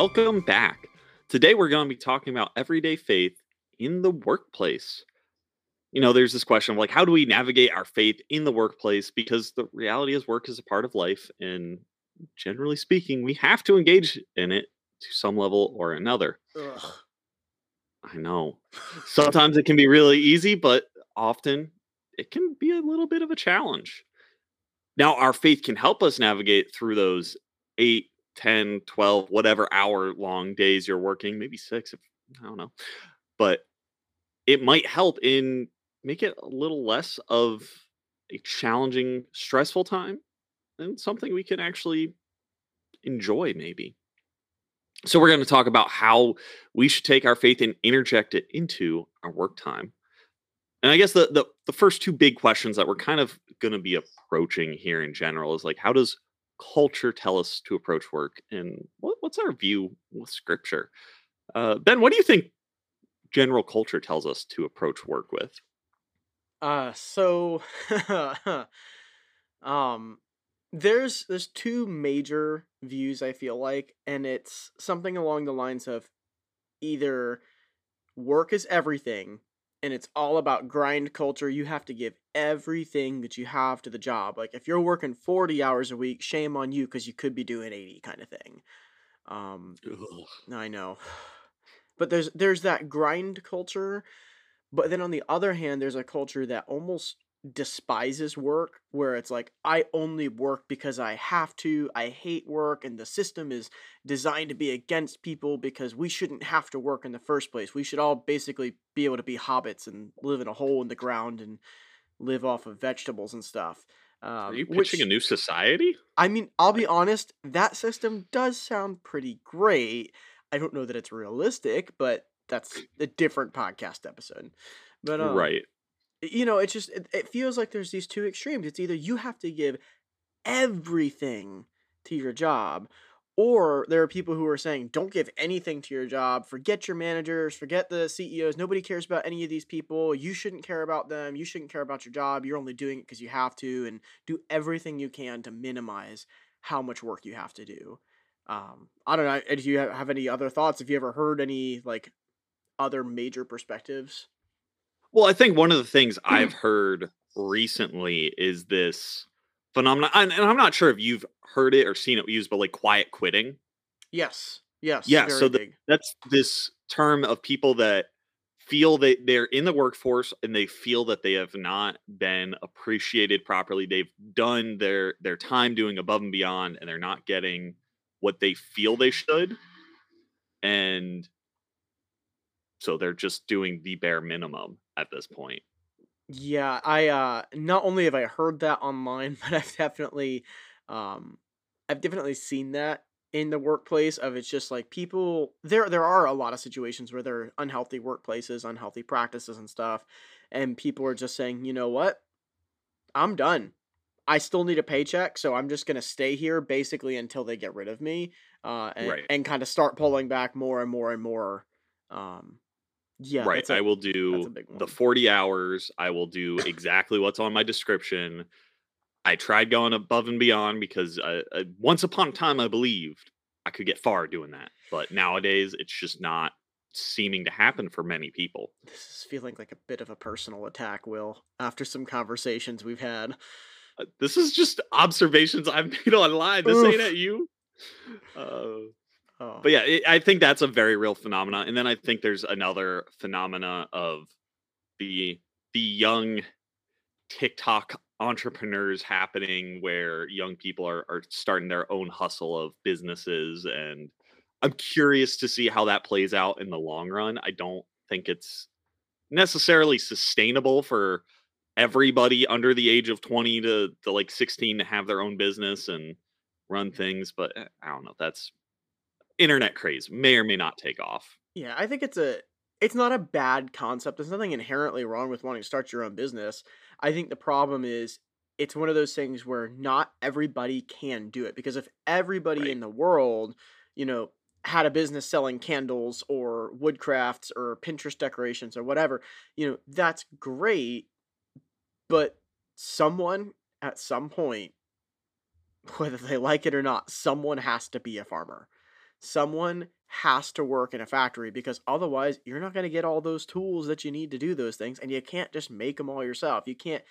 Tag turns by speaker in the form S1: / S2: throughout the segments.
S1: Welcome back. Today we're going to be talking about everyday faith in the workplace. You know, there's this question of like, how do we navigate our faith in the workplace? Because the reality is, work is a part of life. And generally speaking, we have to engage in it to some level or another. Ugh. I know. Sometimes it can be really easy, but often it can be a little bit of a challenge. Now, our faith can help us navigate through those 8, 10, 12, whatever hour long days you're working, maybe six, if, I don't know. But it might help in make it a little less of a challenging, stressful time and something we can actually enjoy, maybe. So, we're going to talk about how we should take our faith and interject it into our work time. And I guess the, the, the first two big questions that we're kind of going to be approaching here in general is like, how does culture tell us to approach work, and what, what's our view with scripture? Uh, ben, what do you think general culture tells us to approach work with?
S2: Uh, so, um, there's there's two major views I feel like, and it's something along the lines of either work is everything and it's all about grind culture. You have to give everything that you have to the job. Like if you're working 40 hours a week, shame on you because you could be doing 80 kind of thing. Um, Ugh. I know. But there's there's that grind culture, but then on the other hand, there's a culture that almost despises work where it's like I only work because I have to. I hate work and the system is designed to be against people because we shouldn't have to work in the first place. We should all basically be able to be hobbits and live in a hole in the ground and live off of vegetables and stuff.
S1: Um, Are you pitching which, a new society?
S2: I mean, I'll be honest, that system does sound pretty great. I don't know that it's realistic, but that's a different podcast episode. But um, right you know, it's just it, it feels like there's these two extremes. It's either you have to give everything to your job or there are people who are saying don't give anything to your job. Forget your managers. Forget the ceos nobody cares about any of these people. You shouldn't care about them. You shouldn't care about your job. You're only doing it because you have to and do everything you can to minimize how much work you have to do. Um, i don't know do you have any other thoughts? Have you ever heard any like other major perspectives
S1: well, I think one of the things I've heard recently is this phenomenon, and, I'm not sure if you've heard it or seen it used, but like quiet quitting.
S2: Yes. Yes.
S1: Yeah. So the, that's this term of people that feel that they're in the workforce and they feel that they have not been appreciated properly. They've done their their time doing above and beyond, and they're not getting what they feel they should. And so they're just doing the bare minimum at this point.
S2: Yeah, I uh not only have I heard that online, but I've definitely um I've definitely seen that in the workplace of it's just like people there there are a lot of situations where there are unhealthy workplaces, unhealthy practices and stuff, and people are just saying, "You know what? I'm done. I still need a paycheck, so I'm just gonna stay here basically until they get rid of me, uh, and, right. and kind of start pulling back more and more and more um,
S1: yeah, right. A, I will do the 40 hours. I will do exactly what's on my description. I tried going above and beyond because uh, uh, once upon a time I believed I could get far doing that, but nowadays it's just not seeming to happen for many people.
S2: This is feeling like a bit of a personal attack, Will, after some conversations we've had.
S1: Uh, this is just observations I've made online. This Oof. ain't at you. Uh, Oh. But yeah, it, I think that's a very real phenomena. And then I think there's another phenomena of the the young TikTok entrepreneurs happening where young people are, are starting their own hustle of businesses and I'm curious to see how that plays out in the long run. I don't think it's necessarily sustainable for everybody under the age of 20 to, to like 16 to have their own business and run things, but eh, I don't know. That's internet craze may or may not take off.
S2: Yeah, I think it's a it's not a bad concept. There's nothing inherently wrong with wanting to start your own business. I think the problem is it's one of those things where not everybody can do it because if everybody right. in the world, you know, had a business selling candles or woodcrafts or Pinterest decorations or whatever, you know, that's great, but someone at some point, whether they like it or not, someone has to be a farmer. Someone has to work in a factory because otherwise you're not going to get all those tools that you need to do those things and you can't just make them all yourself. You can't,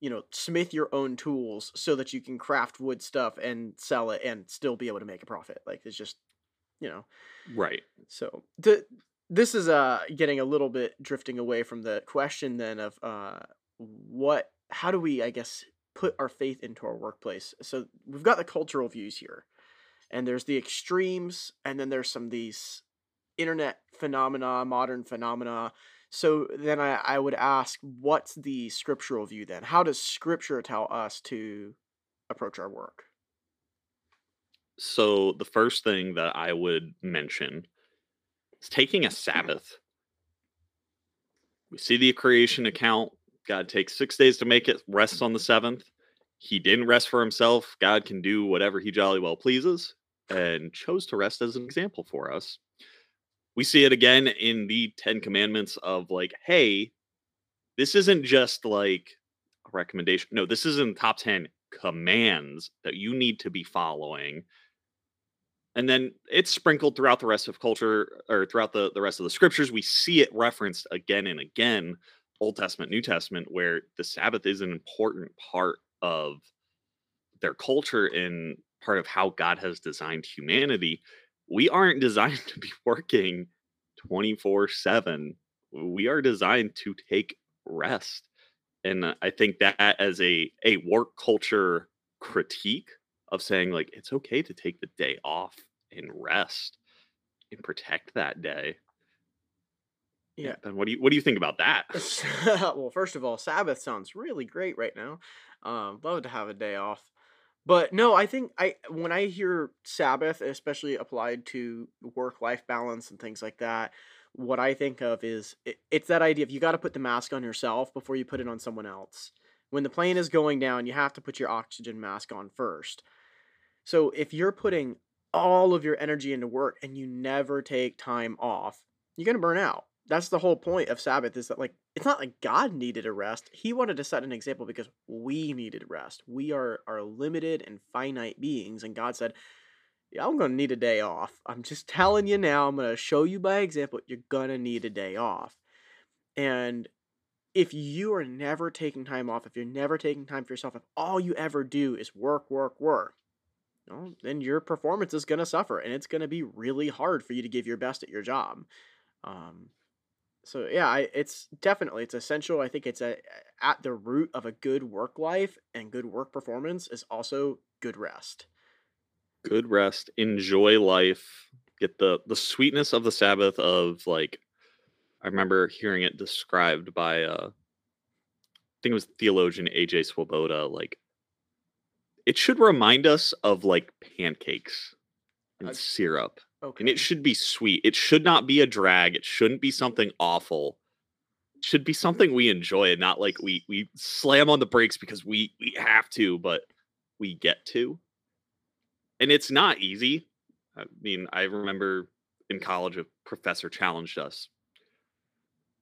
S2: you know, smith your own tools so that you can craft wood stuff and sell it and still be able to make a profit. Like it's just, you know.
S1: Right.
S2: So, the this is uh getting a little bit drifting away from the question then of uh what how do we I guess put our faith into our workplace. So, we've got the cultural views here and there's the extremes and then there's some of these internet phenomena modern phenomena so then I, I would ask what's the scriptural view then how does scripture tell us to approach our work
S1: So the first thing that I would mention is taking a mm-hmm. Sabbath. We see the creation account. God takes six days to make it, rests on the seventh. He didn't rest for himself. God can do whatever he jolly well pleases and chose to rest as an example for us. We see it again in the Ten Commandments of like, hey, this isn't just like a recommendation. No, this is in the top 10 commands that you need to be following and then it's sprinkled throughout the rest of culture or throughout the, the rest of the scriptures we see it referenced again and again old testament new testament where the sabbath is an important part of their culture and part of how god has designed humanity we aren't designed to be working 24 7 we are designed to take rest. And uh, i think that as a a work culture critique of saying like it's okay to take the day off and rest and protect that day.
S2: yeah.
S1: Ben, what do you what do you think about that?
S2: well first of all sabbath sounds really great right now. Um love to have a day off but no i think i when i hear sabbath especially applied to work life balance and things like that what i think of is it, it's that idea of you got to put the mask on yourself before you put it on someone else when the plane is going down you have to put your oxygen mask on first so if you're putting all of your energy into work and you never take time off, you're going to burn out. That's the whole point of Sabbath is that like it's not like God needed a rest. He wanted to set an example because we needed rest. We are are limited and finite beings and God said, "Yeah, I'm to need a day off. I'm just telling you now. I'm to show you by example you're to need a day off." And if you are never taking time off, if you're never taking time for yourself, if all you ever do is work, work, work, then your performance is to suffer and it's to be really hard for you to give your best at your job. Um, so yeah, I, it's definitely it's essential. I think it's a, at the root of a good work life and good work performance is also good rest.
S1: Good rest, enjoy life, get the the sweetness of the Sabbath of like I remember hearing it described by uh I think it was theologian AJ Swoboda like it should remind us of like pancakes and
S2: Uh,
S1: syrup and it should be sweet. It should not be a drag. It shouldn't be something awful. It should be something we enjoy and not like we we slam on the brakes because we we have to, but we get to. And it's not easy. I mean, I remember in college a professor challenged us.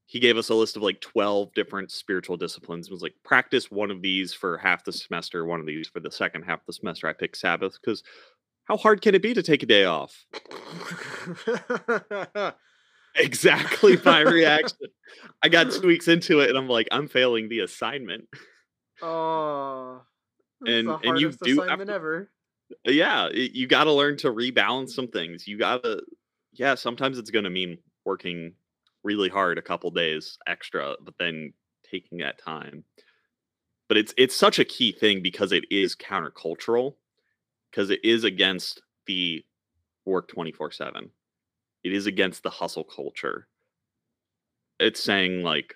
S1: He gave us a list of like 12 different spiritual disciplines. It was like practice one of these for half the semester, one of these for the second half of the semester. I picked Sabbath because how hard can it be to take a day off? exactly my reaction. I got two weeks into it and I'm like, I'm failing the assignment.
S2: oh,
S1: And- and you do
S2: assignment ever.
S1: Uh, yeah, you got to learn to rebalance some things. You got to, yeah, sometimes it's going to mean working really hard a couple days extra, but then taking that time. But it's it's such a key thing because it is countercultural, because it is against the work 24 7. It is against the hustle culture. It's saying like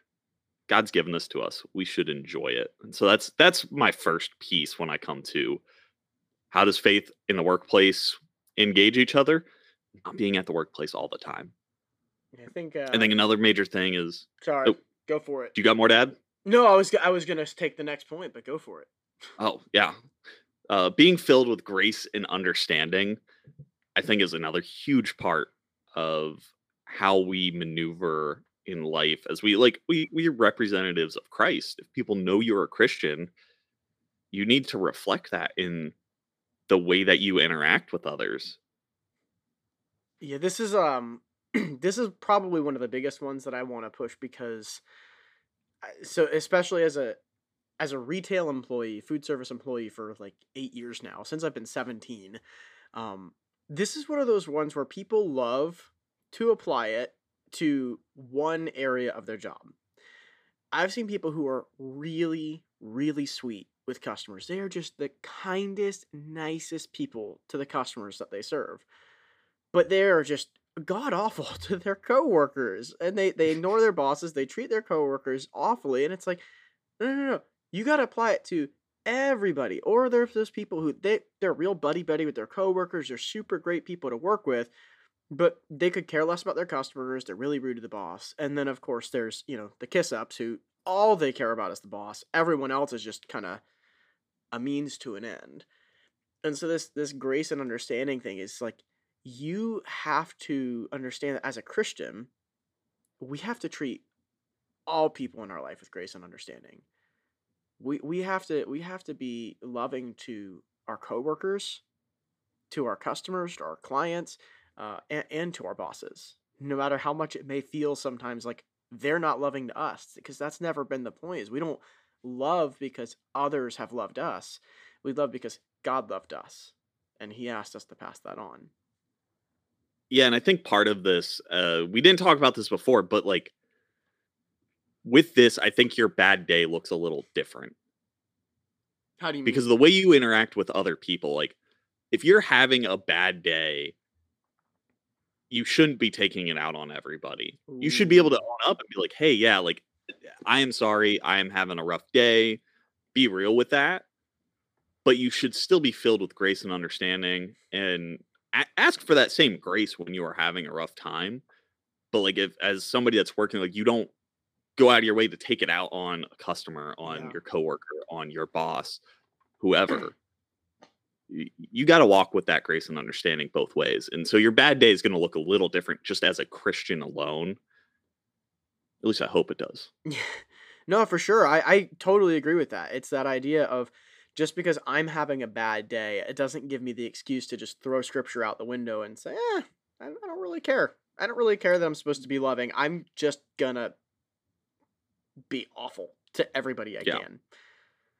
S1: God's given this to us. We should enjoy it. And so that's that's my first piece when I come to how does faith in the workplace engage each other? Not being at the workplace all the time.
S2: I think. Uh,
S1: I think another major thing is
S2: Sorry,
S1: oh.
S2: go for it.
S1: do you got more to add?
S2: No, I was I was gonna take the next point, but go for it.
S1: Oh, yeah. Uh, being filled with grace and understanding, I think, is another huge part of how we maneuver in life as we like we we're representatives of Christ. If people know you're a Christian, you need to reflect that in the way that you interact with others.
S2: Yeah, this is um this is probably one of the biggest ones that I want to push because so especially as a as a retail employee, food service employee for like 8 years now, since I've been 17, um this is one of those ones where people love to apply it to one area of their job. I've seen people who are really really sweet with customers. They are just the kindest, nicest people to the customers that they serve but they're just god awful to their coworkers and they they ignore their bosses they treat their coworkers awfully and it's like no no no you got to apply it to everybody or there's those people who they they're real buddy buddy with their coworkers they're super great people to work with but they could care less about their customers they're really rude to the boss and then of course there's you know the kiss ups who all they care about is the boss everyone else is just kind of a means to an end and so this this grace and understanding thing is like you have to understand that as a Christian, we have to treat all people in our life with grace and understanding. We we have to we have to be loving to our coworkers, to our customers, to our clients, uh, and, and to our bosses. No matter how much it may feel sometimes like they're not loving to us, because that's never been the point. Is we don't love because others have loved us. We love because God loved us, and He asked us to pass that on.
S1: Yeah, and I think part of this, uh, we didn't talk about this before, but like with this, I think your bad day looks a little different
S2: How do you
S1: because
S2: mean?
S1: the way you interact with other people. Like, if you're having a bad day, you shouldn't be taking it out on everybody. You should be able to own up and be like, hey, yeah, like, I am sorry. I am having a rough day. Be real with that. But you should still be filled with grace and understanding and a- ask for that same grace when you are having a rough time. But, like, if as somebody that's working, like, you don't go out of your way to take it out on a customer, on
S2: Yeah.
S1: your coworker, on your boss, whoever. you, you got to walk with that grace and understanding both ways. And so your bad day is going to look a little different just as a Christian alone. At least I hope it does.
S2: no, for sure. I, I totally agree with that. It's that idea of just because I'm having a bad day, it doesn't give me the excuse to just throw scripture out the window and say, eh, I, I don't really care. I don't really care that I'm supposed to be loving. I'm just gonna be awful to everybody I
S1: Yeah.
S2: can.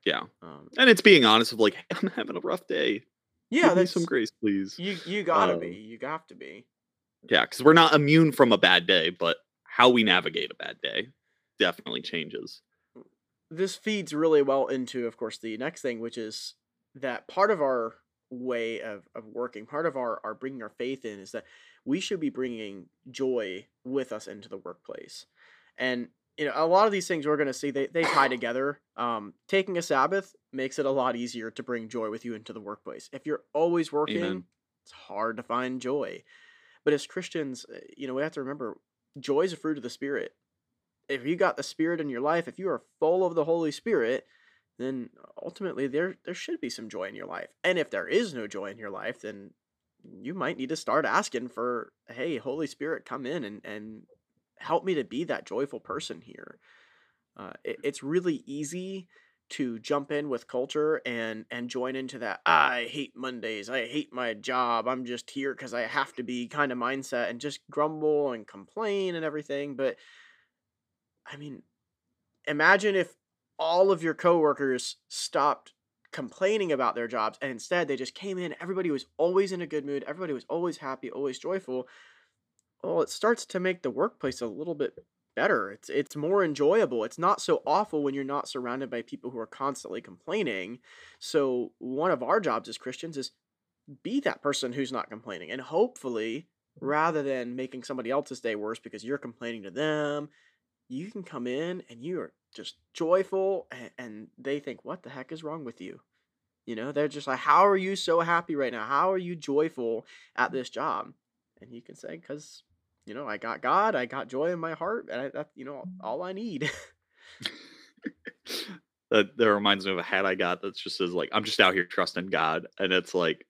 S1: Yeah.
S2: Um,
S1: And it's being honest of like, I'm having a rough day.
S2: yeah,
S1: Give me
S2: that's
S1: some grace, please.
S2: you. You gotta
S1: Um,
S2: be. You have to be.
S1: Yeah, because we're not immune from a bad day, but how we navigate a bad day definitely changes.
S2: this feeds really well into of course the next thing which is that part of our way of, of working part of our, our bringing our faith in is that we should be bringing joy with us into the workplace and you know a lot of these things we're going to see they, they tie together um, taking a sabbath makes it a lot easier to bring joy with you into the workplace if you're always working
S1: Amen.
S2: it's hard to find joy but as christians uh, you know we have to remember joy is a fruit of the spirit if you got the spirit in your life, if you are full of the Holy Spirit, then ultimately there there should be some joy in your life. And if there is no joy in your life, then you might need to start asking for, hey, Holy Spirit, come in and and help me to be that joyful person here. Uh, it, it's really easy to jump in with culture and and join into that I hate Mondays, I hate my job, I'm just here because I have to be kind of mindset and just grumble and complain and everything. But I mean, imagine if all of your coworkers stopped complaining about their jobs and instead they just came in, everybody was always in a good mood, everybody was always happy, always joyful. Well, it starts to make the workplace a little bit better. It's it's more enjoyable. It's not so awful when you're not surrounded by people who are constantly complaining. So, one of our jobs as Christians is be that person who's not complaining and hopefully rather than making somebody else's day worse because you're complaining to them you can come in and you are just joyful and, and they think what the heck is wrong with you you know they're just like how are you so happy right now how are you joyful at this job and you can say because you know i got god i got joy in my heart and I, that's you know all i need
S1: that that reminds me of a hat I got that just says like I'm just out here trusting God, and it's like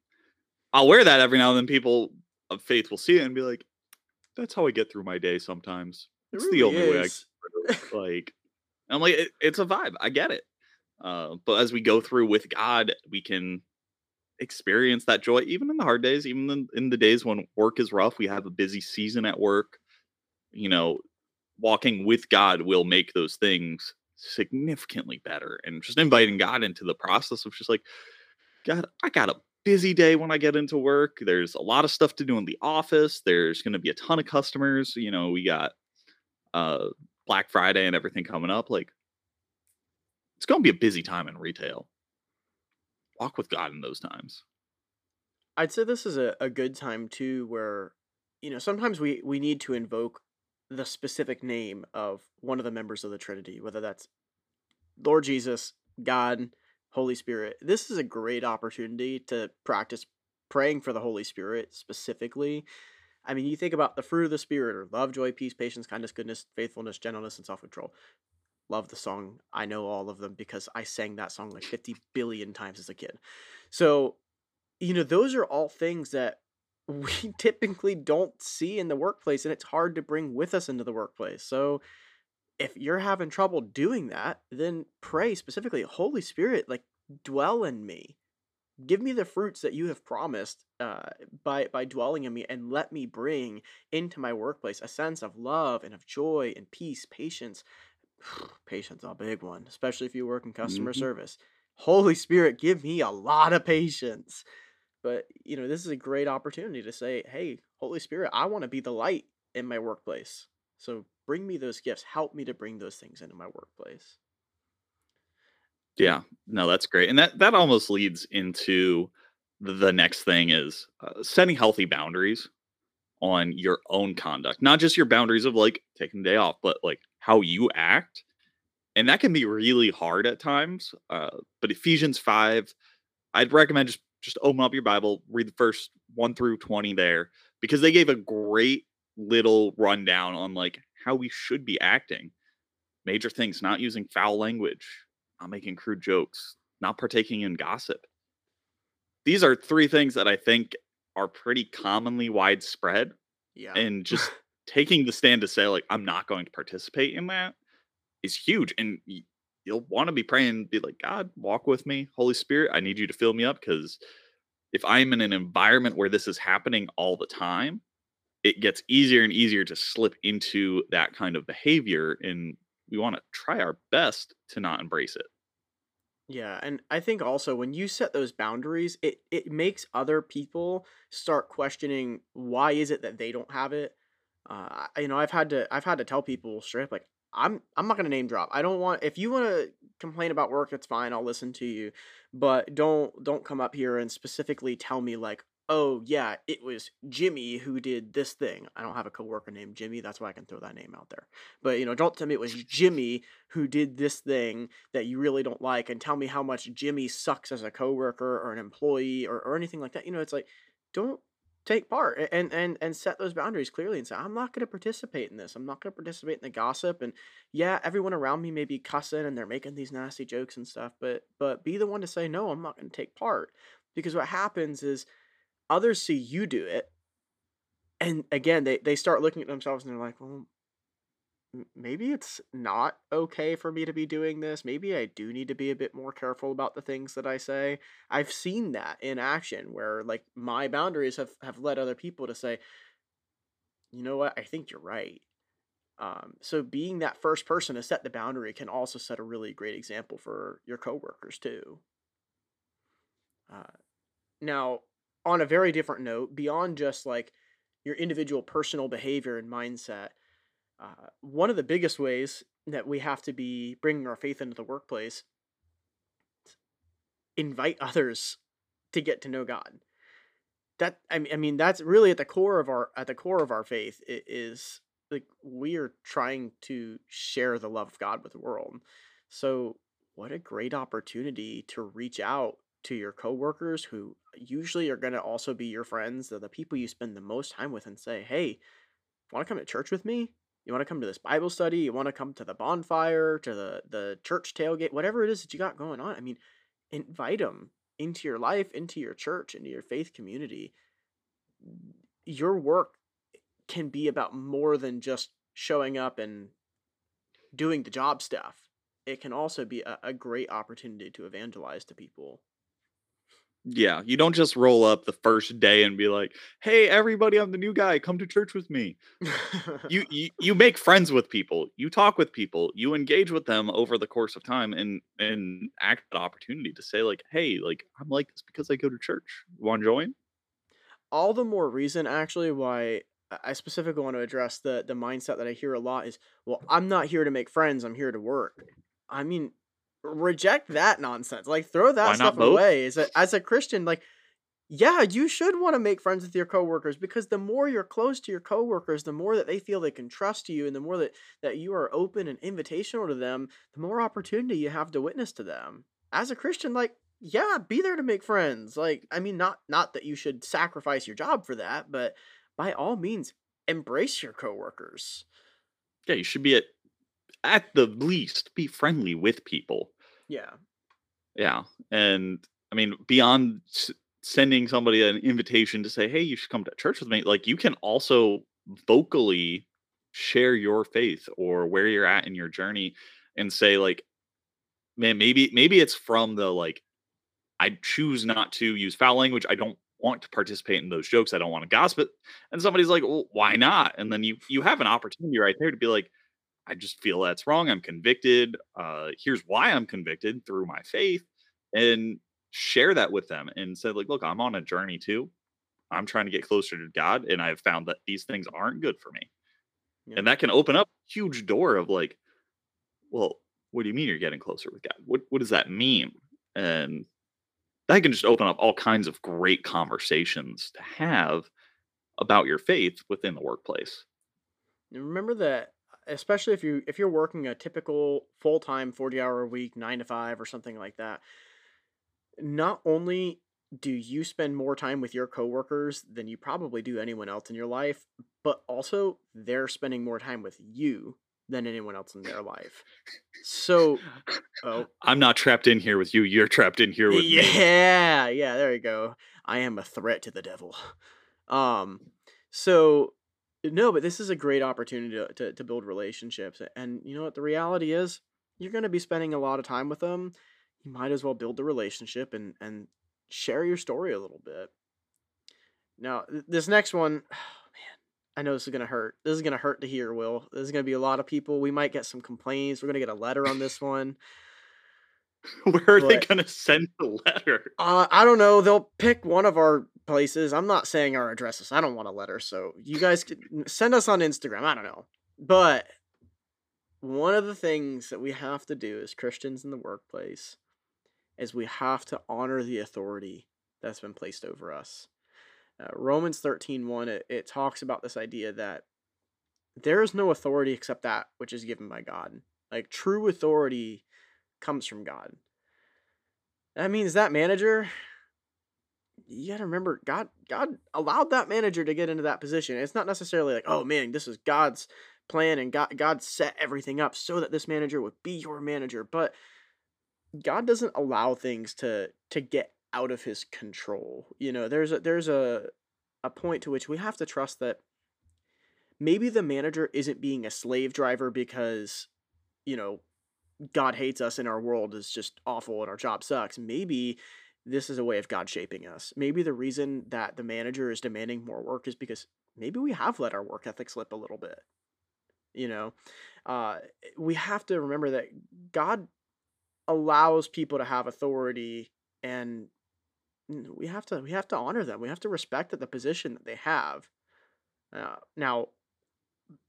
S1: I'll wear that every now and then. People of faith will see it and be like, "That's how I get through my day sometimes." It's the only way I can like. I'm like, it, it's a vibe. I get it. Uh, but as we go through with God, we can experience that joy even in the hard days, even in, in the days when work is rough. We have a busy season at work. You know, walking with God will make those things significantly better. And just inviting God into the process of just like, God, I got a busy day when I get into work. There's a lot of stuff to do in the office. There's going to be a ton of customers. You know, we got uh Black Friday and everything coming up. Like, it's going to be a busy time in retail. Walk with God in those times.
S2: I'd say this is a, a good time too where you know sometimes we we need to invoke the specific name of one of the members of the Trinity, whether that's Lord Jesus, God, Holy Spirit. This is a great opportunity to practice praying for the Holy Spirit specifically. I mean, you think about the fruit of the Spirit or love, joy, peace, patience, kindness, goodness, faithfulness, gentleness, and self control. Love the song. I know all of them because I sang that song like 50 billion times as a kid. So, you know, those are all things that we typically don't see in the workplace and it's hard to bring with us into the workplace. So if you're having trouble doing that, then pray specifically, Holy Spirit, like dwell in me. Give me the fruits that you have promised uh, by by dwelling in me, and let me bring into my workplace a sense of love and of joy and peace, patience. patience, a big one, especially if you work in customer
S1: hmm
S2: service. Holy Spirit, give me a lot of patience. But, you know, this is a great opportunity to say, hey, Holy Spirit, I want to be the light in my workplace. So bring me those gifts. Help me to bring those things into my workplace.
S1: Yeah, no, that's great. And that that almost leads into the the next thing is uh, setting healthy boundaries on your own conduct, not just your boundaries of like taking a day off, but like how you act. And that can be really hard at times. Uh, but Ephesians 5, I'd recommend just just open up your Bible, read the first 1 through 20 there because they gave a great little rundown on like how we should be acting. Major things, not using foul language, not making crude jokes, not partaking in gossip. These are three things that I think are pretty commonly widespread
S2: Yeah.
S1: and just taking the stand to say like I'm not going to participate in that is huge and you'll want to be praying be like God walk with me Holy Spirit I need you to fill me up cuz if I'm in an environment where this is happening all the time it gets easier and easier to slip into that kind of behavior and we want to try our best to not embrace it
S2: Yeah, and I think also when you set those boundaries, it it makes other people start questioning why is it that they don't have it. Uh, you know, I've had to I've had to tell people straight up like I'm I'm not gonna name drop. I don't want if you want to complain about work, that's fine. I'll listen to you, but don't don't come up here and specifically tell me like, oh yeah, it was Jimmy who did this thing. I don't have a coworker named Jimmy, that's why I can throw that name out there. But you know, don't tell me it was Jimmy who did this thing that you really don't like and tell me how much Jimmy sucks as a coworker or an employee or, or anything like that. You know, it's like don't take part and and and set those boundaries clearly and say I'm not going to participate in this. I'm not going to participate in the gossip and yeah, everyone around me may be cussing and they're making these nasty jokes and stuff, but but be the one to say no, I'm not going to take part. Because what happens is others see you do it and again they they start looking at themselves and they're like, "Well, maybe it's not okay for me to be doing this. Maybe I do need to be a bit more careful about the things that I say. I've seen that in action where like my boundaries have have led other people to say, "You know what? I think you're right." Um, so being that first person to set the boundary can also set a really great example for your coworkers too. Uh, now, on a very different note, beyond just like your individual personal behavior and mindset, uh, one of the biggest ways that we have to be bringing our faith into the workplace invite others to get to know god. That I mean, I mean that's really at the core of our at the core of our faith is like we are trying to share the love of god with the world. So what a great opportunity to reach out to your coworkers who usually are going to also be your friends the people you spend the most time with and say hey want to come to church with me? You want to come to this Bible study? You want to come to the bonfire, to the the church tailgate, whatever it is that you got going on. I mean, invite them into your life, into your church, into your faith community. Your work can be about more than just showing up and doing the job stuff, it can also be a, a great opportunity to evangelize to people.
S1: Yeah, you don't just roll up the first day and be like, "Hey, everybody, I'm the new guy. Come to church with me." you, you you make friends with people. You talk with people. You engage with them over the course of time, and and act an opportunity to say like, "Hey, like I'm like this because I go to church. Want to join?"
S2: All the more reason, actually, why I specifically want to address the the mindset that I hear a lot is, "Well, I'm not here to make friends. I'm here to work." I mean, reject that nonsense. Like throw that stuff away. As a as a Christian, like yeah, you should want to make friends with your coworkers because the more you're close to your coworkers, the more that they feel they can trust you and the more that that you are open and invitational to them, the more opportunity you have to witness to them. As a Christian, like yeah, be there to make friends. Like I mean not not that you should sacrifice your job for that, but by all means embrace your coworkers.
S1: Yeah, you should be at at the least be friendly with people.
S2: Yeah.
S1: Yeah. And I mean, beyond s- sending somebody an invitation to say, hey, you should come to church with me, like you can also vocally share your faith or where you're at in your journey and say, like, man, maybe, maybe it's from the like, I choose not to use foul language. I don't want to participate in those jokes. I don't want to gossip. And somebody's like, well, why not? And then you you have an opportunity right there to be like, I just feel that's wrong. I'm convicted. Uh, here's why I'm convicted through my faith, and share that with them and say, like, look, I'm on a journey too. I'm trying to get closer to God, and I've found that these things aren't good for me. Yeah. And that can open up a huge door of like, well, what do you mean you're getting closer with God? What what does that mean? And that can just open up all kinds of great conversations to have about your faith within the workplace.
S2: Remember that especially if you if you're working a typical full-time 40 hour a week 9 to 5 or something like that not only do you spend more time with your coworkers than you probably do anyone else in your life but also they're spending more time with you than anyone else in their life. So
S1: oh. I'm not trapped in here with you you're trapped in here with
S2: yeah, me. Yeah yeah there you go. I am a threat to the devil. Um so no, but this is a great opportunity to, to, to build relationships. And you know what? The reality is, you're going to be spending a lot of time with them. You might as well build the relationship and, and share your story a little bit. Now, this next one, man, I know this is going to hurt. This is going to hurt to hear, Will. There's going to be a lot of people. We might get some complaints. We're going to get a letter on this one.
S1: Where are but, they going to send the letter?
S2: Uh, I don't know. They'll pick one of our places. I'm not saying our addresses. I don't want a letter. So you guys can send us on Instagram. I don't know. But one of the things that we have to do as Christians in the workplace is we have to honor the authority that's been placed over us. Uh, Romans 13 1, it, it talks about this idea that there is no authority except that which is given by God. Like true authority comes from God. That means that manager, you got to remember God God allowed that manager to get into that position. It's not necessarily like, "Oh man, this is God's plan and God God set everything up so that this manager would be your manager." But God doesn't allow things to to get out of his control. You know, there's a there's a a point to which we have to trust that maybe the manager isn't being a slave driver because you know God hates us and our world is just awful and our job sucks. Maybe this is a way of God shaping us. Maybe the reason that the manager is demanding more work is because maybe we have let our work ethic slip a little bit. You know, uh, we have to remember that God allows people to have authority, and we have to we have to honor them. We have to respect the position that they have. Uh, now,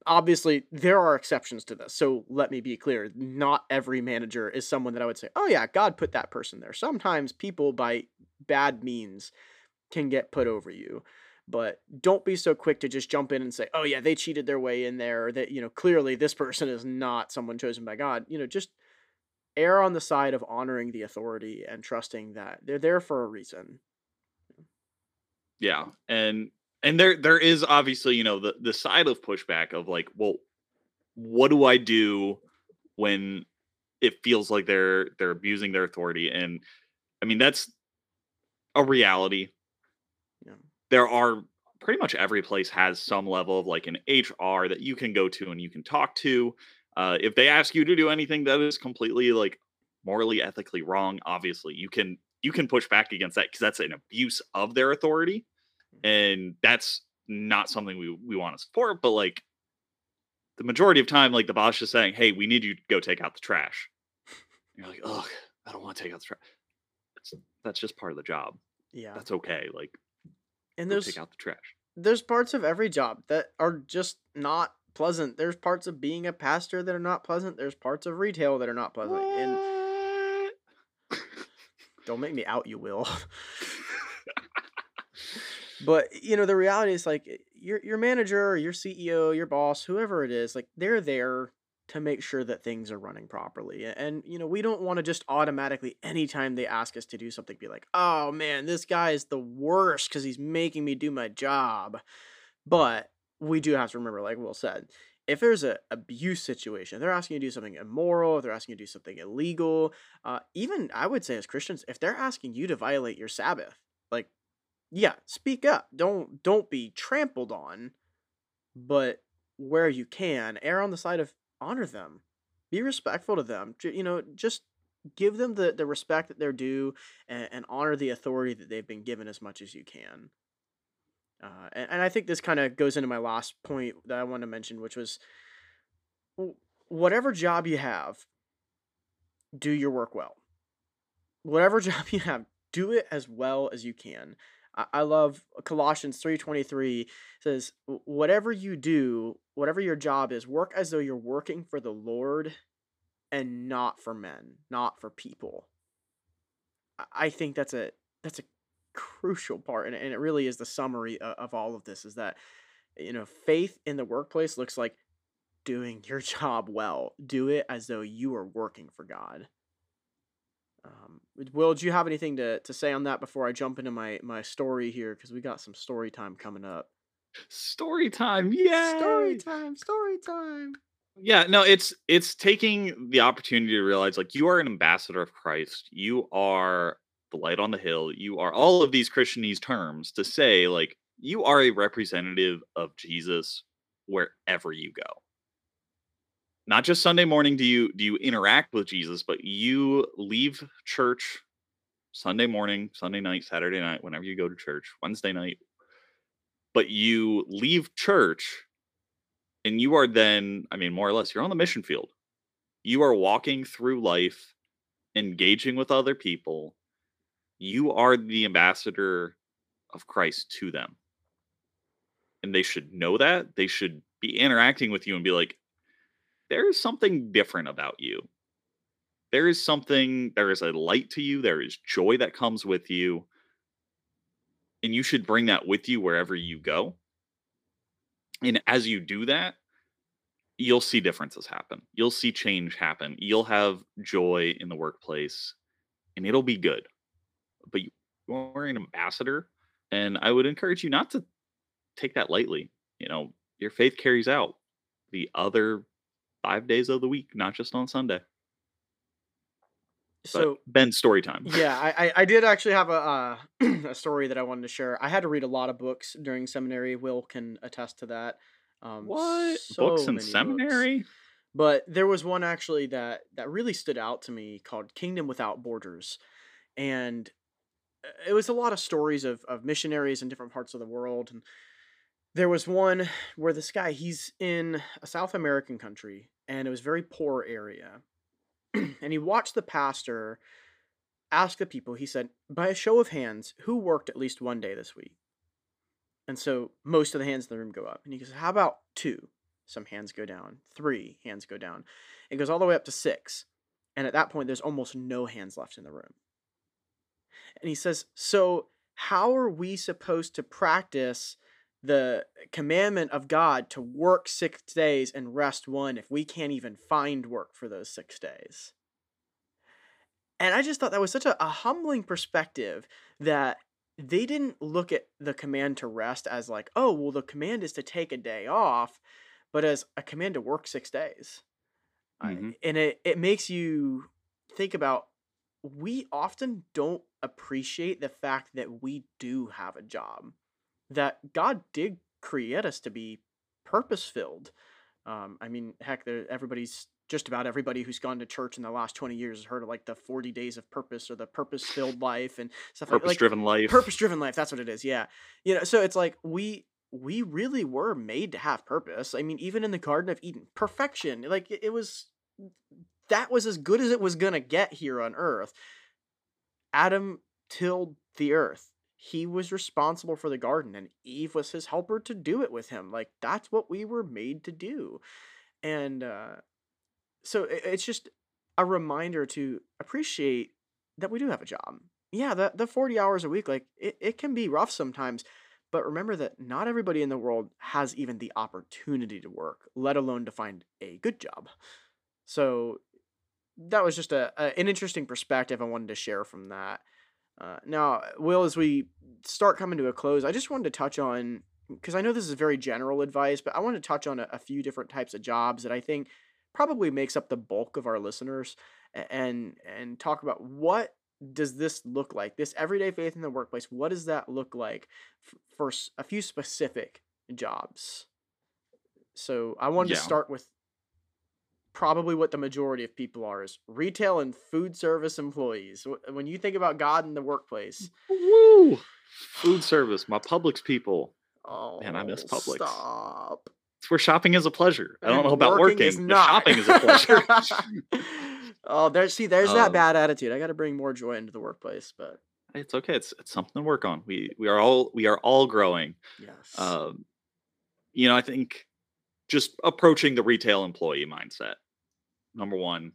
S2: obviously there are exceptions to this. So let me be clear, not every manager is someone that I would say, "Oh yeah, God put that person there." Sometimes people by bad means can get put over you. But don't be so quick to just jump in and say, "Oh yeah, they cheated their way in there," or that, you know, clearly this person is not someone chosen by God. You know, just err on the side of honoring the authority and trusting that they're there for a reason.
S1: Yeah. And and there there is obviously you know the the side of pushback of like well what do i do when it feels like they're they're abusing their authority and i mean that's a reality yeah. there are pretty much every place has some level of like an HR that you can go to and you can talk to. Uh, if they ask you to do anything that is completely like morally, ethically wrong, obviously you can you can push back against that because that's an abuse of their authority, and that's not something we we want to support. But like the majority of time, like the boss is saying, "Hey, we need you to go take out the trash." And you're like, "Oh, I don't want to take out the trash." That's that's just part of the job.
S2: Yeah.
S1: That's okay. Like,
S2: And there's
S1: take out the trash.
S2: there's parts of every job that are just not pleasant. There's parts of being a pastor that are not pleasant. There's parts of retail that are not pleasant. And don't make me out, you will. but you know, the reality is like your your manager your CEO, your boss, whoever it is, like they're there to make sure that things are running properly. And you know, we don't want to just automatically anytime they ask us to do something be like, "Oh man, this guy is the worst cuz he's making me do my job." But we do have to remember like Will said, if there's a abuse situation, they're asking you to do something immoral, they're asking you to do something illegal, uh, even I would say as Christians, if they're asking you to violate your Sabbath, yeah, speak up. Don't don't be trampled on, but where you can, err on the side of honor them, be respectful to them. You know, just give them the the respect that they're due, and, and honor the authority that they've been given as much as you can. Uh, and, and I think this kind of goes into my last point that I wanted to mention, which was whatever job you have, do your work well. Whatever job you have, do it as well as you can. I, love Colossians 3:23 says, "Whatever you do, whatever your job is, work as though you're working for the Lord and not for men, not for people." I I think that's a that's a crucial part and, and it really is the summary of, of all of this is that you know faith in the workplace looks like doing your job well do it as though you are working for god um, will do you have anything to, to say on that before i jump into my my story here because we got some story time coming up
S1: Story time. Yeah.
S2: story time story time
S1: Yeah, no, it's it's taking the opportunity to realize like you are an ambassador of Christ. You are the light on the hill. You are all of these Christianese terms to say like you are a representative of Jesus wherever you go. Not just Sunday morning do you do you interact with Jesus, but you leave church Sunday morning, Sunday night, Saturday night, whenever you go to church, Wednesday night. But you leave church and you are then i mean more or less you're on the mission field. You are walking through life engaging with other people. You are the ambassador of christ to them. And they should know that. They should be interacting with you and be like there is something different about you. There is something there is a light to you there is joy that comes with you. And you should bring that with you wherever you go. And as you do that you'll see differences happen. You'll see change happen. You'll have joy in the workplace and it'll be good. But you are an ambassador and i would encourage you not to take that lightly. You know your faith carries out. The other five days of the week not just on sunday. But
S2: so
S1: ben story time.
S2: yeah I, I did actually have a uh, a story that i wanted to share. I had to read a lot of books during seminary. Will can attest to that. Um
S1: what?
S2: So
S1: books in
S2: many books.
S1: seminary?
S2: But there was one actually that that really stood out to me called kingdom without borders. And uh, it was a lot of stories of, of missionaries in different parts of the world. And there was one where this guy he's in a south american country and it was very poor area. And he watched the pastor ask the people he said by a show of hands who worked at least one day this week? And so most of the hands in the room go up and he goes how about two? Some hands go down three hands go down. It goes all the way up to six and at that point there's almost no hands left in the room. And he says so how are we supposed to practice the commandment of god to work six days and rest one if we can't even find work for those six days. And i just thought that was such a, a humbling perspective that they didn't look at the command to rest as like oh well the command is to take a day off but as a command to work six days. I-
S1: Mhm.
S2: and it, it makes you think about we often don't appreciate the fact that we do have a job that God did create us to be purpose filled. Um, I mean, heck, everybody's just about everybody who's gone to church in the last 20 years has heard of like the 40 days of purpose or the purpose filled life and stuff like
S1: Purpose driven life.
S2: purpose driven life that's what it is yeah you know so it's like we we really were made to have purpose i mean even in the garden of eden perfection like it, it was that was as good as it was gonna get here on earth adam tilled the earth he was responsible for the garden and eve was his helper to do it with him like that's what we were made to do and uh so it's just a reminder to appreciate that we do have a job. Yeah, the the 40 hours a week, like it, it can be rough sometimes, but remember that not everybody in the world has even the opportunity to work, let alone to find a good job. So that was just a, a an interesting perspective I wanted to share from that. Uh, now, Will, as we start coming to a close, I just wanted to touch on because I know this is very general advice, but I want to touch on a, a few different types of jobs that I think probably makes up the bulk of our listeners and and talk about what does this look like this everyday faith in the workplace what does that look like f- for s- a few specific jobs so i wanted
S1: Yeah.
S2: to start with probably what the majority of people are is retail and food service employees when you think about god in the workplace
S1: Woo! Food service, my Publix people.
S2: oh
S1: Man, I miss Publix.
S2: stop
S1: It's where shopping is a pleasure. I don't
S2: And
S1: know about working.
S2: is not.
S1: shopping is a pleasure.
S2: oh, there's see, there's that
S1: Um,
S2: bad attitude. I got to bring more joy into the workplace, but
S1: it's okay. It's it's something to work on. We we are all we are all growing.
S2: yes,
S1: Um, you know, I think just approaching the retail employee mindset. Number one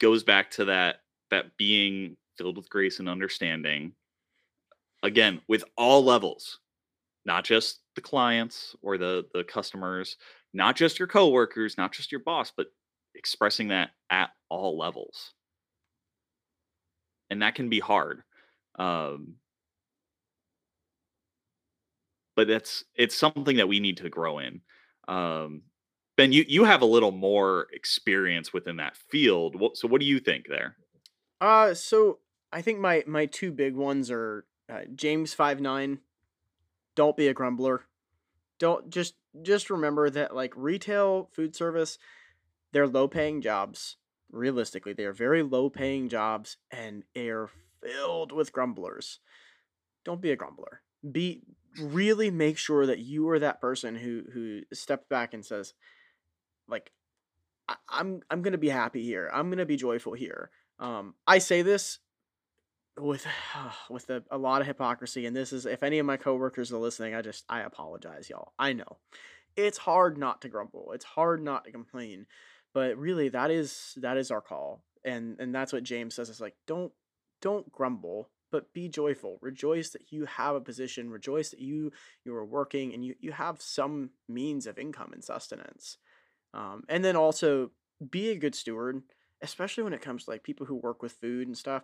S1: goes back to that that being filled with grace and understanding. Again, with all levels, not just the clients or the the customers, not just your coworkers, not just your boss, but expressing that at all levels. And that can be hard. Um, but that's it's something that we need to grow in. Um, ben, you you have a little more experience within that field. So what do you think there?
S2: uh, so I think my my two big ones are uh, James five nine. Don't be a grumbler. Don't just just remember that like retail food service, they're low paying jobs. Realistically, they are very low paying jobs, and they are filled with grumblers. Don't be a grumbler. Be really make sure that you are that person who who steps back and says, like, I, I'm I'm gonna be happy here. I'm gonna be joyful here. Um, I say this with with a, a lot of hypocrisy, and this is if any of my coworkers are listening, I just I apologize, y'all. I know it's hard not to grumble. It's hard not to complain, but really that is that is our call, and and that's what James says. It's like don't don't grumble, but be joyful. Rejoice that you have a position. Rejoice that you you are working and you you have some means of income and sustenance. Um, and then also be a good steward, especially when it comes to like people who work with food and stuff.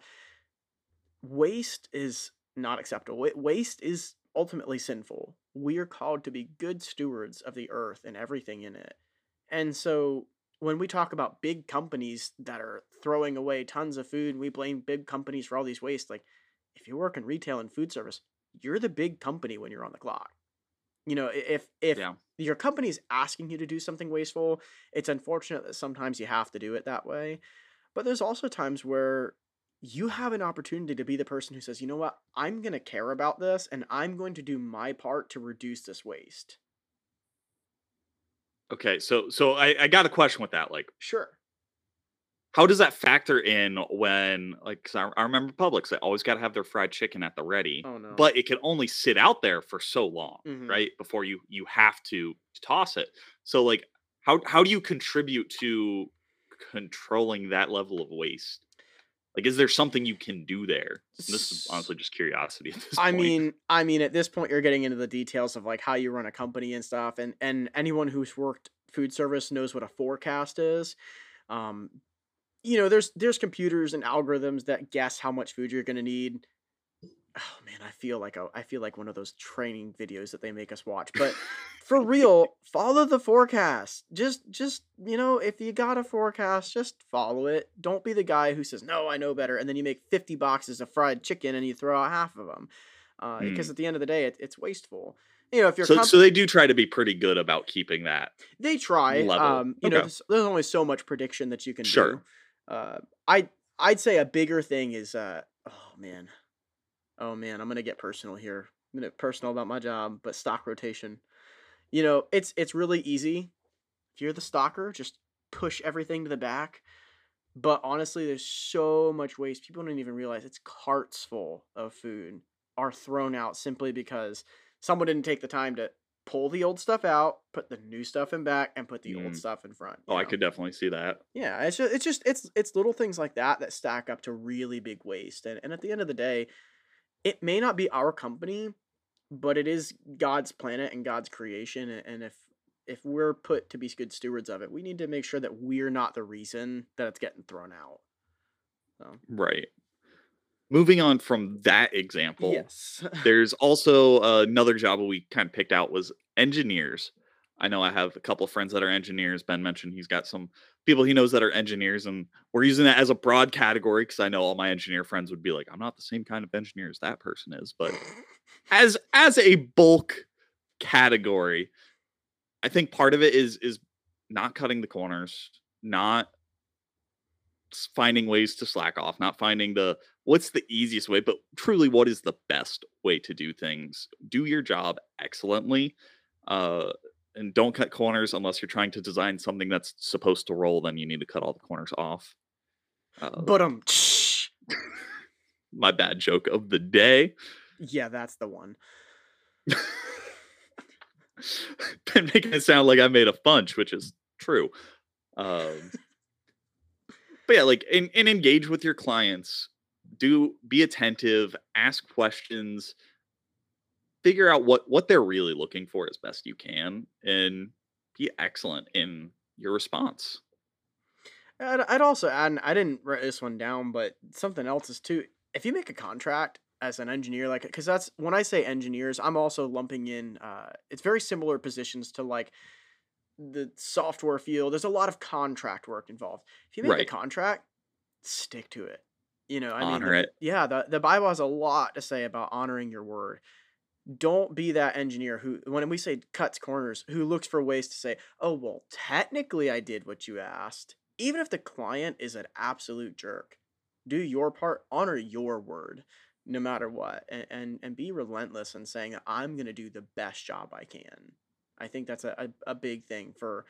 S2: Waste is not acceptable. Waste is ultimately sinful. We are called to be good stewards of the earth and everything in it. And so when we talk about big companies that are throwing away tons of food and we blame big companies for all these waste, like if you work in retail and food service, you're the big company when you're on the clock. You know, if if
S1: Yeah.
S2: your company's asking you to do something wasteful, it's unfortunate that sometimes you have to do it that way. But there's also times where you have an opportunity to be the person who says, you know what, I'm going to care about this and I'm going to do my part to reduce this waste.
S1: Okay, so so I, I got a question with that. Like,
S2: Sure.
S1: How does that factor in when like I, I remember Publix, they always got to have their fried chicken at the ready,
S2: Oh, no.
S1: but it can only sit out there for so long,
S2: Mhm.
S1: right? Before you you have to toss it. So like, how how do you contribute to controlling that level of waste? Like, is there something you can do there? This is honestly just curiosity
S2: I
S1: point.
S2: mean, I mean, at this point, you're getting into the details of like how you run a company and stuff, and and anyone who's worked food service knows what a forecast is. Um, you know, there's there's computers and algorithms that guess how much food you're gonna need. Oh man, I feel like a, I feel like one of those training videos that they make us watch. But for real, follow the forecast. Just just you know, if you got a forecast, just follow it. Don't be the guy who says, "No, I know better," and then you make 50 boxes of fried chicken and you throw out half of them. uh,
S1: Mm.
S2: because at the end of the day, it, it's wasteful. You know, if you're
S1: So, so they do try to be pretty good about keeping that.
S2: they try.
S1: level.
S2: Um, you know, there's, there's only so much prediction that you can
S1: Sure.
S2: do. Uh, I I'd say a bigger thing is uh, oh man, oh man, I'm gonna get personal here. I'm gonna personal about my job, but stock rotation. You know, it's it's really easy. If you're the stocker, just push everything to the back. But honestly, there's so much waste. People don't even realize it's carts full of food are thrown out simply because someone didn't take the time to pull the old stuff out, put the new stuff in back, and put the old
S1: Mm.
S2: stuff in front.
S1: Oh,
S2: you
S1: I could definitely see that.
S2: Yeah, it's just it's just it's it's little things like that that stack up to really big waste. And and at the end of the day, it may not be our company, but it is God's planet and God's creation. And if if we're put to be good stewards of it, we need to make sure that we're not the reason that it's getting thrown out. So
S1: Right. Moving on from that example,
S2: yes,
S1: there's also uh, another job we kind of picked out was engineers. I know I have a couple of friends that are engineers. Ben mentioned he's got some people he knows that are engineers, and we're using that as a broad category because I know all my engineer friends would be like, "I'm not the same kind of engineer as that person is," but as as a bulk category, I think part of it is is not cutting the corners, not finding ways to slack off, not finding the what's the easiest way, but truly what is the best way to do things. Do your job excellently. Uh and don't cut corners unless you're trying to design something that's supposed to roll, then you need to cut all the corners off. Uh,
S2: but um,
S1: my bad joke of the day.
S2: yeah, that's the one.
S1: Been making it sound like I made a bunch, which is true. Um, but yeah, like and, and engage with your clients. Do be attentive, ask questions, figure out what what they're really looking for as best you can, and be excellent in your response.
S2: I'd, I'd also add, and I didn't write this one down, but something else is too. If you make a contract as an engineer, like, because that's when I say engineers, I'm also lumping in. Uh, it's very similar positions to like the software field. There's a lot of contract work involved. If you make a contract, stick to it. You know, I
S1: Honor
S2: mean,
S1: it.
S2: yeah, the the Bible has a lot to say about honoring your word. Don't be that engineer who, when we say cuts corners, who looks for ways to say, "Oh, well, technically, I did what you asked." Even if the client is an absolute jerk, do your part, honor your word, no matter what, and and, and be relentless in saying, "I'm gonna do the best job I can." I think that's a, a, a big thing for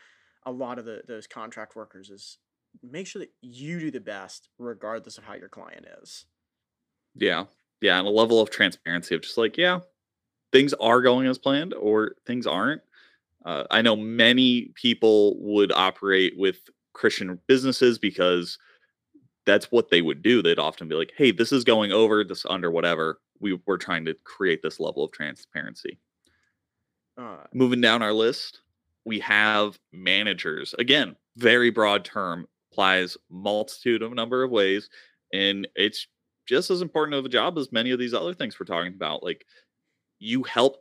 S2: a lot of the those contract workers is make sure that you do the best regardless of how your client is.
S1: Yeah. Yeah. And a level of transparency of just like, yeah, things are going as planned or things aren't. Uh, I know many people would operate with Christian businesses because that's what they would do. They'd often be like, hey, this is going over, this under, whatever. We, we're trying to create this level of transparency.
S2: Uh,
S1: Moving down our list, we have managers. Again, very broad term, applies multitude of number of ways, and it's just as important of a job as many of these other things we're talking about. Like you help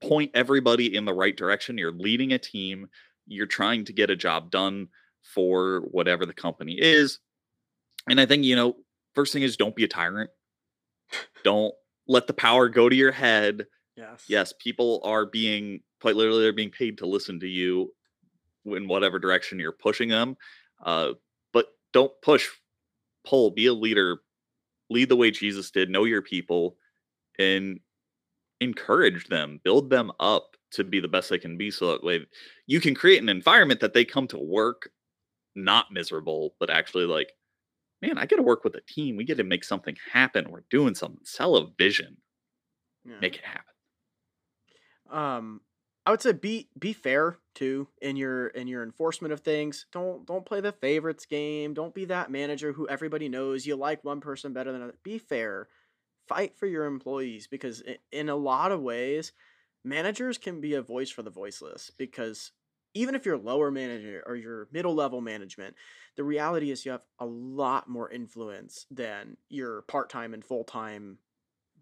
S1: point everybody in the right direction. You're leading a team. You're trying to get a job done for whatever the company is. And I think, you know, first thing is don't be a tyrant. Don't let the power go to your head
S2: yes.
S1: yes, people are being quite literally they're being paid to listen to you in whatever direction you're pushing them. Uh, but don't push, pull, be a leader, lead the way Jesus did, know your people, and encourage them, build them up to be the best they can be. So that way you can create an environment that they come to work not miserable, but actually like, man, I get to work with a team. We get to make something happen. We're doing something, sell a vision,
S2: Yeah.
S1: make it happen.
S2: um i would say be be fair too in your in your enforcement of things don't don't play the favorites game don't be that manager who everybody knows you like one person better than another be fair fight for your employees because in a lot of ways managers can be a voice for the voiceless because even if you're lower manager or your middle level management the reality is you have a lot more influence than your part-time and full-time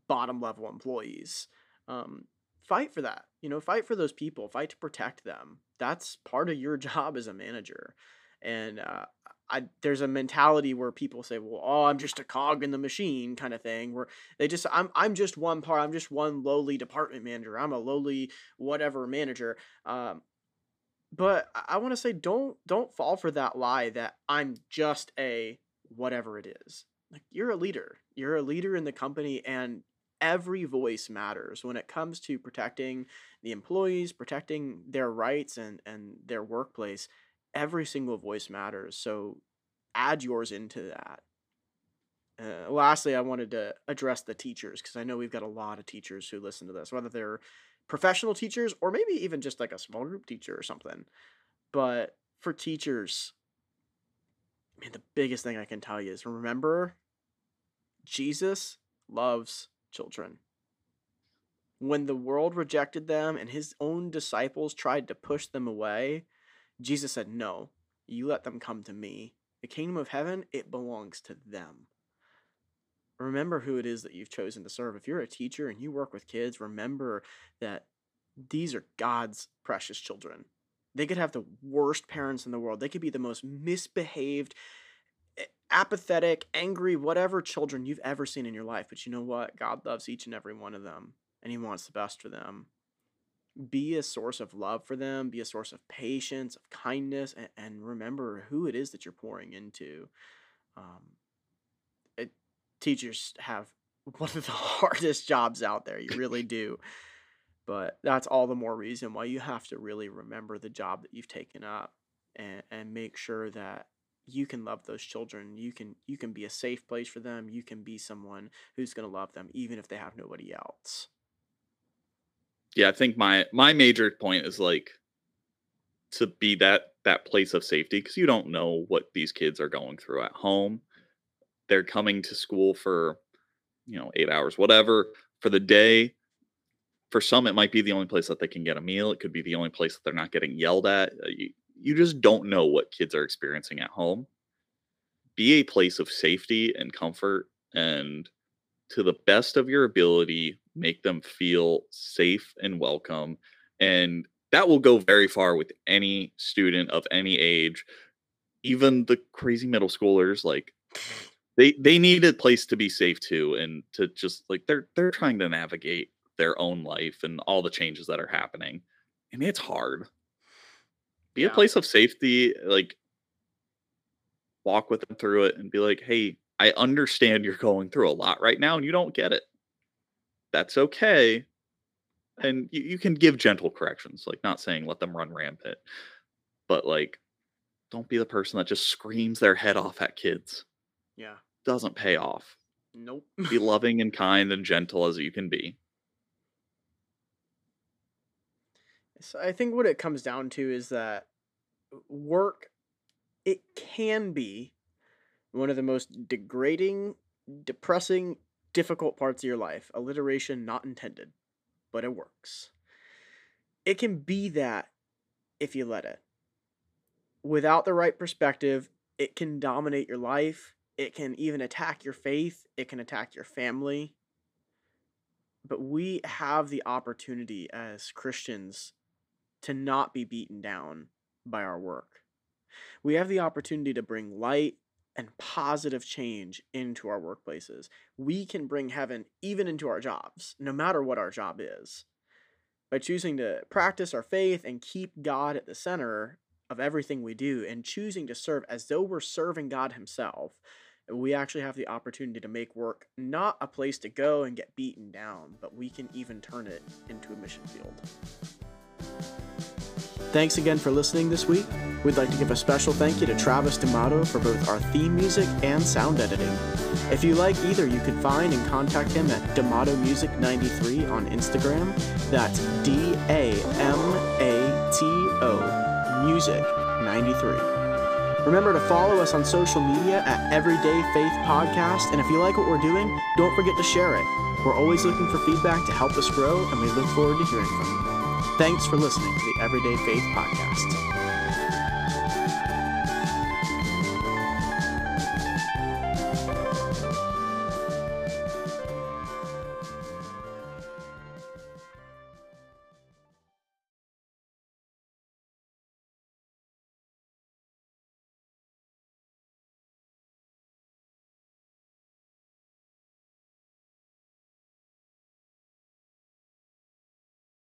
S2: bottom level employees. Um, fight for that you know fight for those people fight to protect them that's part of your job as a manager and uh, I, there's a mentality where people say, "Well, oh, I'm just a cog in the machine," kind of thing. Where they just, I'm, I'm just one part. I'm just one lowly department manager. I'm a lowly whatever manager. Um, but I, want to say, don't, don't fall for that lie that I'm just a whatever it is. Like you're a leader. You're a leader in the company, and every voice matters when it comes to protecting the employees, protecting their rights and and their workplace every single voice matters. So add yours into that. Uh, lastly, I wanted to address the teachers because I know we've got a lot of teachers who listen to this, whether they're professional teachers or maybe even just like a small group teacher or something. But for teachers, I mean, the biggest thing I can tell you is remember Jesus loves children. When the world rejected them and his own disciples tried to push them away, Jesus said, No, you let them come to me. The kingdom of heaven, it belongs to them. Remember who it is that you've chosen to serve. If you're a teacher and you work with kids, remember that these are God's precious children. They could have the worst parents in the world, they could be the most misbehaved, apathetic, angry, whatever children you've ever seen in your life. But you know what? God loves each and every one of them, and He wants the best for them be a source of love for them, be a source of patience, of kindness, and, and remember who it is that you're pouring into. Um, it, teachers have one of the hardest jobs out there. You really do. But that's all the more reason why you have to really remember the job that you've taken up and, and make sure that you can love those children. You can you can be a safe place for them. You can be someone who's going to love them even if they have nobody else
S1: yeah, I think my my major point is like to be that that place of safety because you don't know what these kids are going through at home. They're coming to school for you know eight hours, whatever, for the day. For some, it might be the only place that they can get a meal. It could be the only place that they're not getting yelled at. Uh, you, you just don't know what kids are experiencing at home. Be a place of safety and comfort and to the best of your ability, make them feel safe and welcome. And that will go very far with any student of any age, even the crazy middle schoolers. Like they they need a place to be safe too, and to just like they're they're trying to navigate their own life and all the changes that are happening, and it's hard. Be yeah. a place of safety, like walk with them through it, and be like, hey, I understand you're going through a lot right now and you don't get it. That's okay. And you, you can give gentle corrections, like not saying let them run rampant, but like don't be the person that just screams their head off at kids.
S2: Yeah.
S1: Doesn't pay off.
S2: Nope.
S1: be loving and kind and gentle as you can be.
S2: So I think what it comes down to is that work it can be one of the most degrading, depressing, difficult parts of your life. Alliteration not intended, but it works. It can be that if you let it. Without the right perspective, it can dominate your life. It can even attack your faith. It can attack your family. But we have the opportunity as Christians to not be beaten down by our work. We have the opportunity to bring light and positive change into our workplaces. We can bring heaven even into our jobs, no matter what our job is. By choosing to practice our faith and keep God at the center of everything we do and choosing to serve as though we're serving God Himself, we actually have the opportunity to make work not a place to go and get beaten down, but we can even turn it into a mission field. Thanks again for listening this week. We'd like to give a special thank you to Travis Damato for both our theme music and sound editing. If you like either, you can find and contact him at Damato Music 93 on Instagram. That's D A M A T O Music 93. Remember to follow us on social media at Everyday Faith Podcast, and if you like what we're doing, don't forget to share it. We're always looking for feedback to help us grow, and we look forward to hearing from you. Thanks for listening to the Everyday Faith Podcast.